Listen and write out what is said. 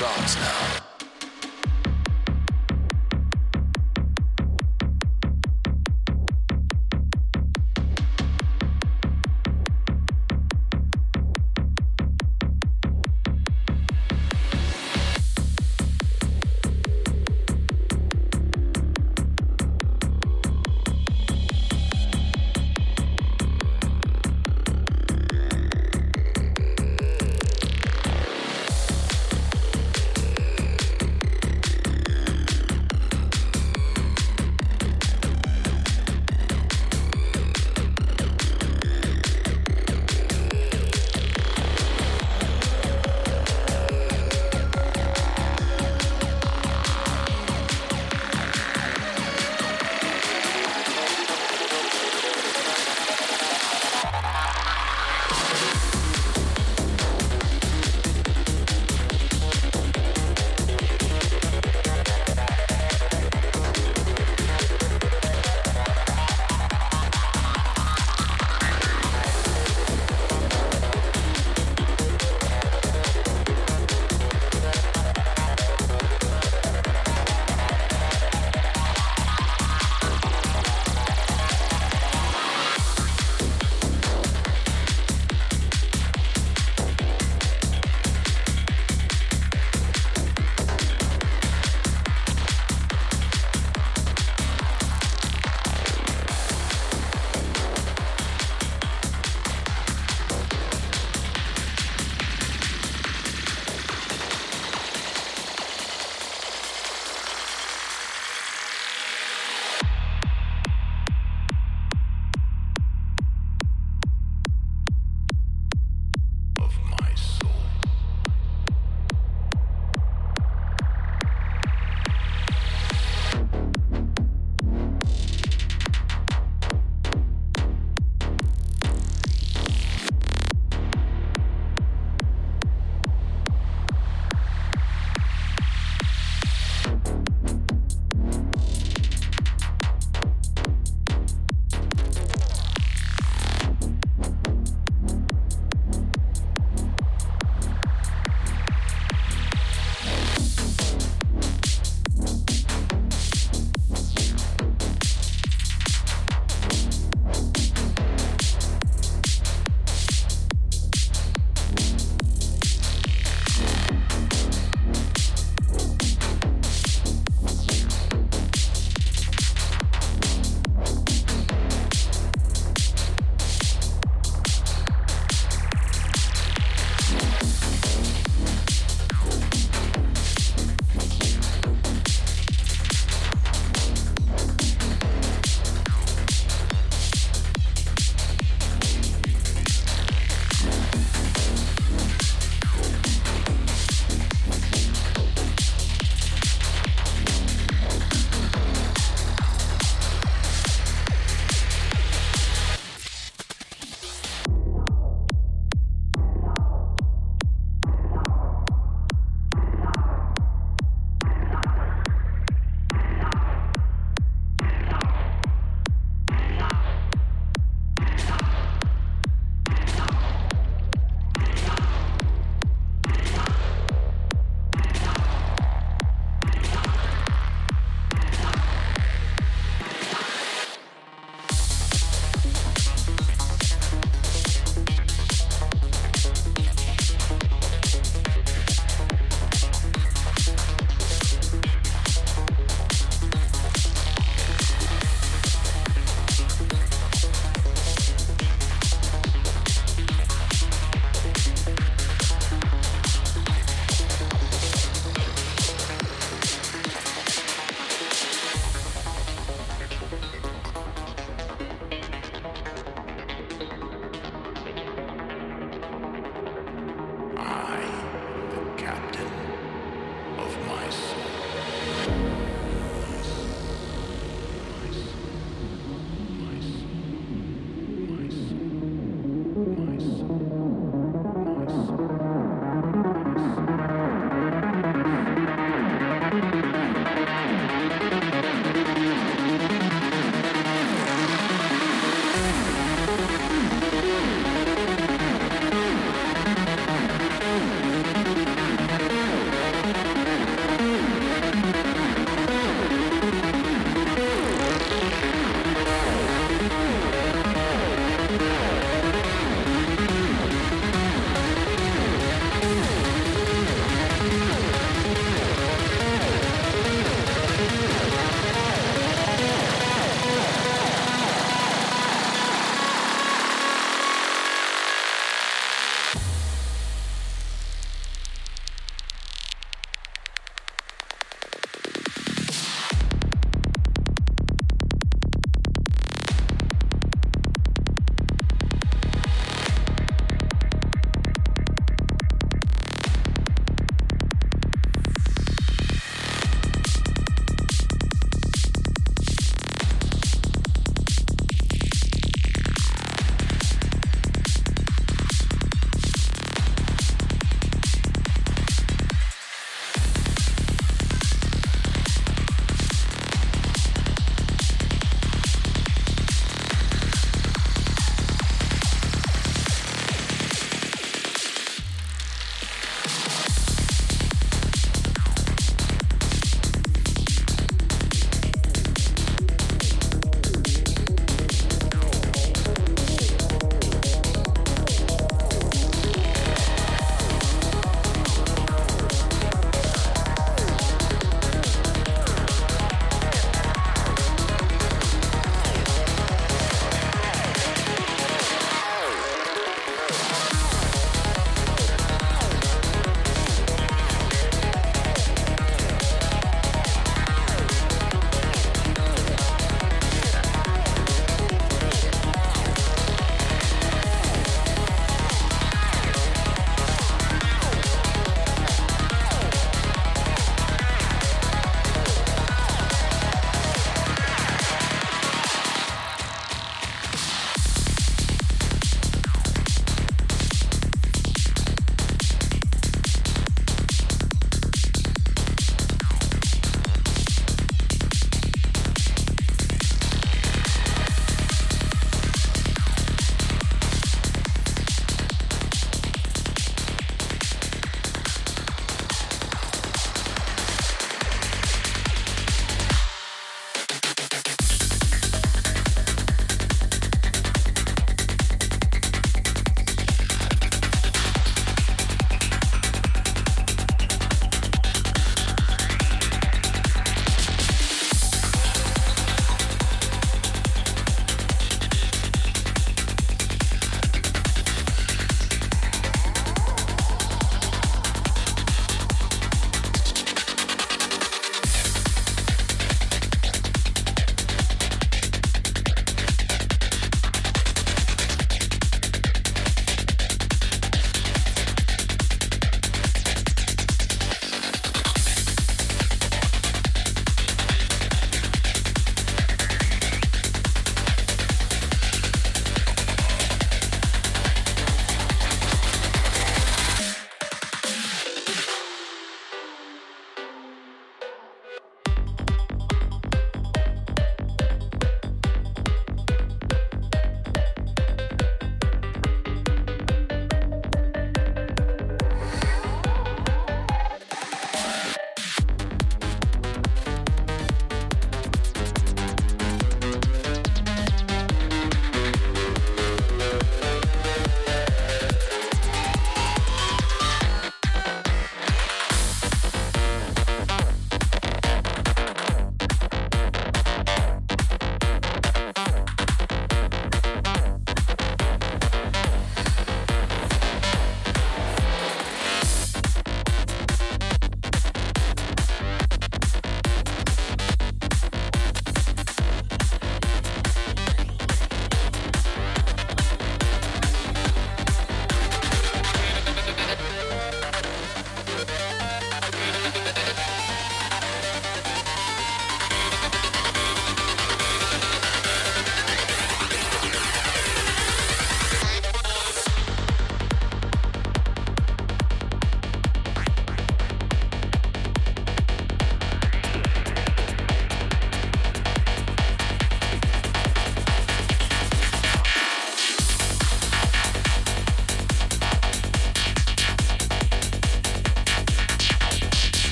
dogs now.